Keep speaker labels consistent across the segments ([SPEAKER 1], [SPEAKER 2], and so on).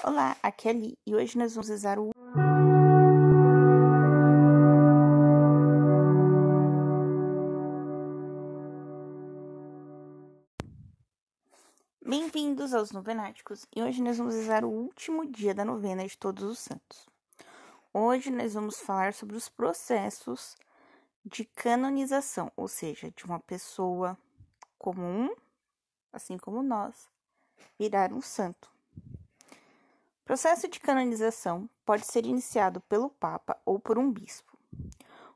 [SPEAKER 1] Olá, aqui é a Li e hoje nós vamos usar o Bem-vindos aos Novenáticos e hoje nós vamos usar o último dia da novena de Todos os Santos. Hoje nós vamos falar sobre os processos de canonização, ou seja, de uma pessoa comum, assim como nós, virar um santo. Processo de canonização pode ser iniciado pelo Papa ou por um bispo.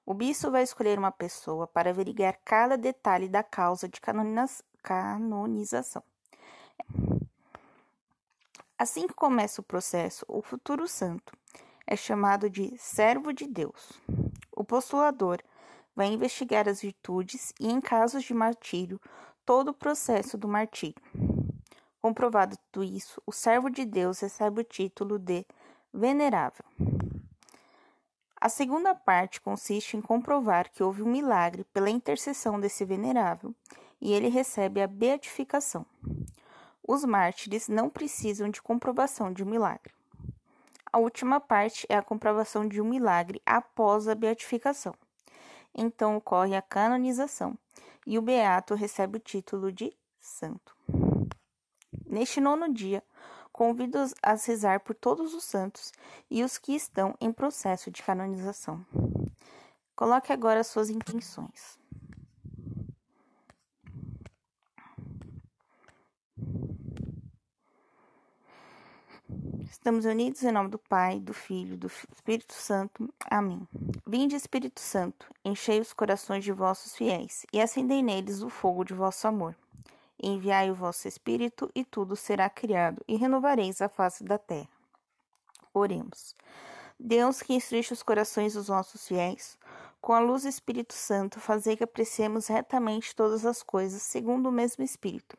[SPEAKER 1] O bispo vai escolher uma pessoa para averiguar cada detalhe da causa de canonização. Assim que começa o processo, o futuro santo é chamado de servo de Deus. O postulador vai investigar as virtudes e, em casos de martírio, todo o processo do martírio. Comprovado tudo isso, o servo de Deus recebe o título de venerável. A segunda parte consiste em comprovar que houve um milagre pela intercessão desse venerável e ele recebe a beatificação. Os mártires não precisam de comprovação de um milagre. A última parte é a comprovação de um milagre após a beatificação. Então ocorre a canonização e o beato recebe o título de santo. Neste nono dia, convido-os a rezar por todos os santos e os que estão em processo de canonização. Coloque agora suas intenções. Estamos unidos em nome do Pai, do Filho do Espírito Santo. Amém. Vinde, Espírito Santo, enchei os corações de vossos fiéis e acendei neles o fogo de vosso amor. Enviai o vosso Espírito e tudo será criado e renovareis a face da terra. Oremos. Deus que instruiste os corações dos nossos fiéis, com a luz do Espírito Santo, fazei que apreciemos retamente todas as coisas segundo o mesmo Espírito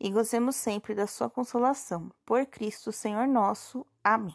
[SPEAKER 1] e gozemos sempre da sua consolação. Por Cristo, Senhor nosso. Amém.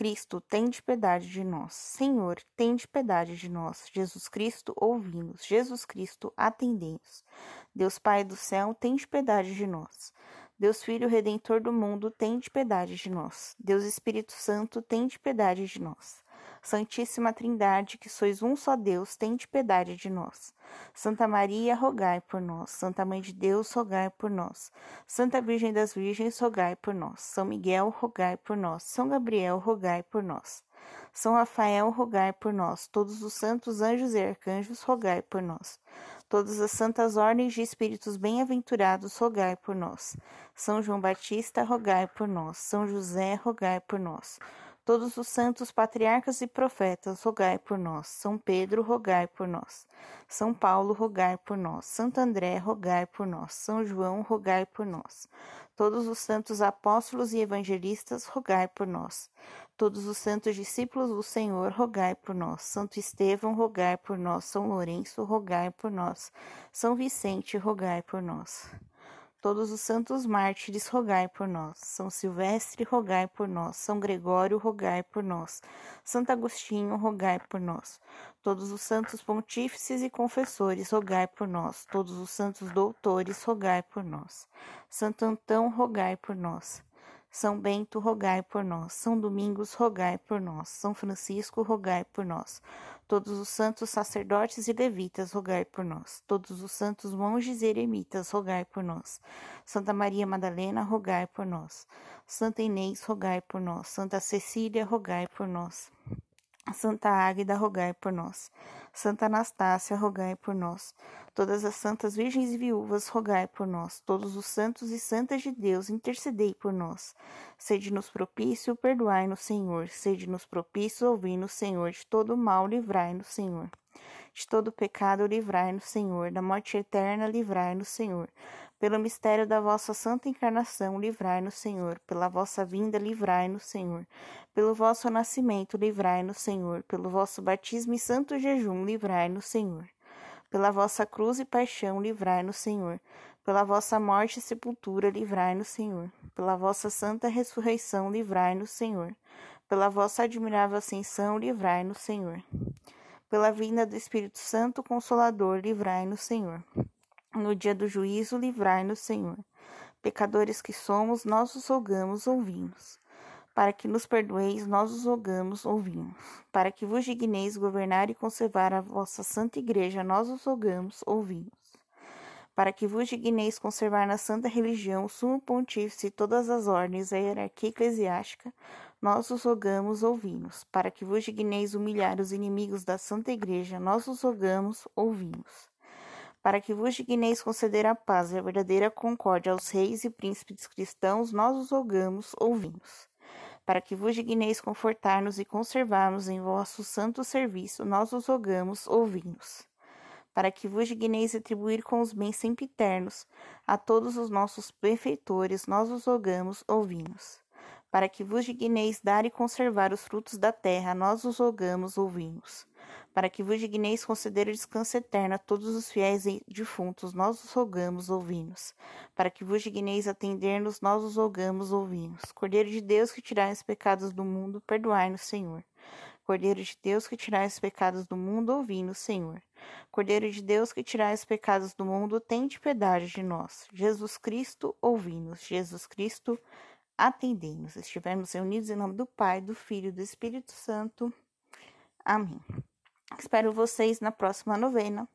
[SPEAKER 1] Cristo, tende piedade de nós. Senhor, tende piedade de nós. Jesus Cristo, ouvi-nos. Jesus Cristo, atendei-nos. Deus Pai do céu, tende piedade de nós. Deus Filho Redentor do mundo, tende piedade de nós. Deus Espírito Santo, tende piedade de nós. Santíssima Trindade, que sois um só Deus, tende piedade de nós. Santa Maria, rogai por nós. Santa Mãe de Deus, rogai por nós. Santa Virgem das Virgens, rogai por nós. São Miguel, rogai por nós. São Gabriel, rogai por nós. São Rafael, rogai por nós. Todos os santos anjos e arcanjos, rogai por nós. Todas as santas ordens de espíritos bem-aventurados, rogai por nós. São João Batista, rogai por nós. São José, rogai por nós. Todos os santos patriarcas e profetas, rogai por nós. São Pedro, rogai por nós. São Paulo, rogai por nós. Santo André, rogai por nós. São João, rogai por nós. Todos os santos apóstolos e evangelistas, rogai por nós. Todos os santos discípulos do Senhor, rogai por nós. Santo Estevão, rogai por nós. São Lourenço, rogai por nós. São Vicente, rogai por nós. Todos os santos mártires, rogai por nós. São Silvestre, rogai por nós. São Gregório, rogai por nós. Santo Agostinho, rogai por nós. Todos os santos pontífices e confessores, rogai por nós. Todos os santos doutores, rogai por nós. Santo Antão, rogai por nós. São Bento, rogai por nós. São Domingos, rogai por nós. São Francisco, rogai por nós. Todos os santos sacerdotes e levitas, rogai por nós. Todos os santos monges e eremitas, rogai por nós. Santa Maria Madalena, rogai por nós. Santa Inês, rogai por nós. Santa Cecília, rogai por nós. Santa Águida, rogai por nós. Santa Anastácia, rogai por nós. Todas as santas virgens e viúvas, rogai por nós. Todos os santos e santas de Deus, intercedei por nós. Sede-nos propício, perdoai-nos, Senhor. Sede-nos propício, ouvi-nos, Senhor. De todo mal, livrai-nos, Senhor. De todo pecado, livrai-nos, Senhor. Da morte eterna, livrai-nos, Senhor. Pelo mistério da vossa santa encarnação, livrai-nos, Senhor. Pela vossa vinda, livrai-nos, Senhor. Pelo vosso nascimento, livrai-nos, Senhor. Pelo vosso batismo e santo jejum, livrai-nos, Senhor. Pela vossa cruz e paixão, livrai-nos, Senhor. Pela vossa morte e sepultura, livrai-nos, Senhor. Pela vossa santa ressurreição, livrai-nos, Senhor. Pela vossa admirável ascensão, livrai-nos, Senhor. Pela vinda do Espírito Santo Consolador, livrai-nos, Senhor. No dia do juízo, livrai-nos, Senhor. Pecadores que somos, nós os rogamos, ouvimos. Para que nos perdoeis, nós os rogamos, ouvimos. Para que vos digneis governar e conservar a vossa santa igreja, nós os rogamos, ouvimos. Para que vos digneis conservar na santa religião o sumo pontífice e todas as ordens, a hierarquia eclesiástica, nós os rogamos, ouvimos. Para que vos digneis humilhar os inimigos da santa igreja, nós os rogamos, ouvimos para que vos digneis conceder a paz e a verdadeira concórdia aos reis e príncipes cristãos, nós os rogamos, ouvimos. Para que vos digneis confortar-nos e conservarmos em vosso santo serviço, nós os rogamos, ouvimos. Para que vos digneis atribuir com os bens sempiternos a todos os nossos benfeitores, nós os rogamos, ouvimos. Para que vos digneis dar e conservar os frutos da terra, nós os rogamos, ouvimos para que vos digneis conceder descanso eterno a todos os fiéis e defuntos, nós os rogamos, ouvimos. Para que vos digneis atender-nos, nós os rogamos, ouvimos. Cordeiro de Deus que tirai os pecados do mundo, perdoai-nos, Senhor. Cordeiro de Deus que tirai os pecados do mundo, ouvi-nos, Senhor. Cordeiro de Deus que tirai os pecados do mundo, tende piedade de nós. Jesus Cristo, ouvi-nos. Jesus Cristo, atendei-nos. Estivermos reunidos em nome do Pai, do Filho e do Espírito Santo. Amém. Espero vocês na próxima novena.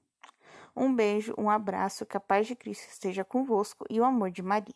[SPEAKER 1] Um beijo, um abraço, que a paz de Cristo esteja convosco e o amor de Maria.